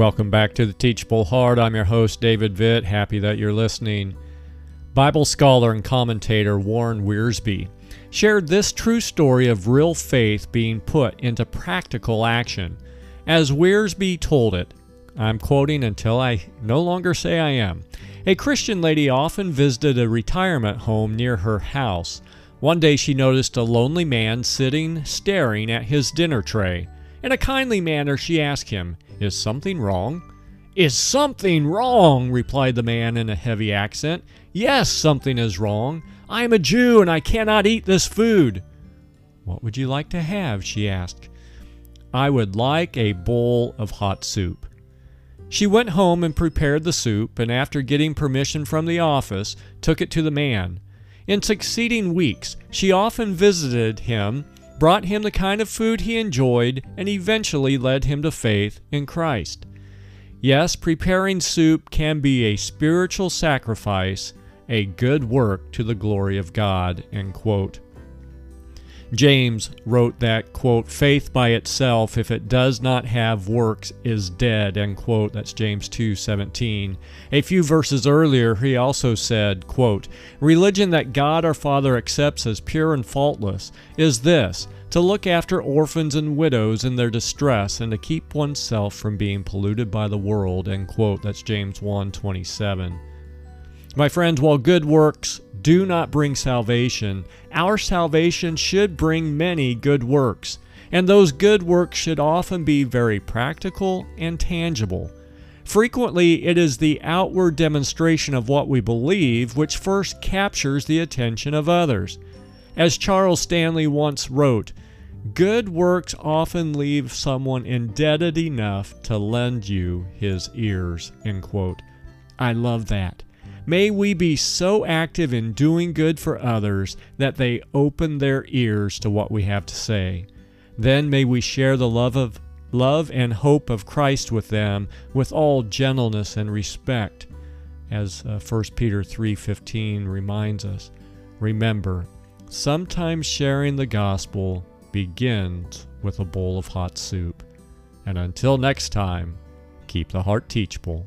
Welcome back to the Teachable Heart. I'm your host, David Vitt. Happy that you're listening. Bible scholar and commentator Warren Wiersbe shared this true story of real faith being put into practical action. As Wiersbe told it, I'm quoting until I no longer say I am. A Christian lady often visited a retirement home near her house. One day she noticed a lonely man sitting staring at his dinner tray. In a kindly manner, she asked him, Is something wrong? Is something wrong? replied the man in a heavy accent. Yes, something is wrong. I am a Jew and I cannot eat this food. What would you like to have? she asked. I would like a bowl of hot soup. She went home and prepared the soup, and after getting permission from the office, took it to the man. In succeeding weeks, she often visited him brought him the kind of food he enjoyed, and eventually led him to faith in Christ. Yes, preparing soup can be a spiritual sacrifice, a good work to the glory of God. End quote. James wrote that, quote, faith by itself, if it does not have works, is dead, end quote. That's James 2 17. A few verses earlier, he also said, quote, Religion that God our Father accepts as pure and faultless is this to look after orphans and widows in their distress and to keep oneself from being polluted by the world, end quote. That's James 1 27. My friends, while good works do not bring salvation, our salvation should bring many good works. And those good works should often be very practical and tangible. Frequently, it is the outward demonstration of what we believe which first captures the attention of others. As Charles Stanley once wrote, Good works often leave someone indebted enough to lend you his ears. End quote. I love that. May we be so active in doing good for others that they open their ears to what we have to say. Then may we share the love of love and hope of Christ with them with all gentleness and respect. As uh, 1 Peter 3:15 reminds us, remember, sometimes sharing the gospel begins with a bowl of hot soup. And until next time, keep the heart teachable.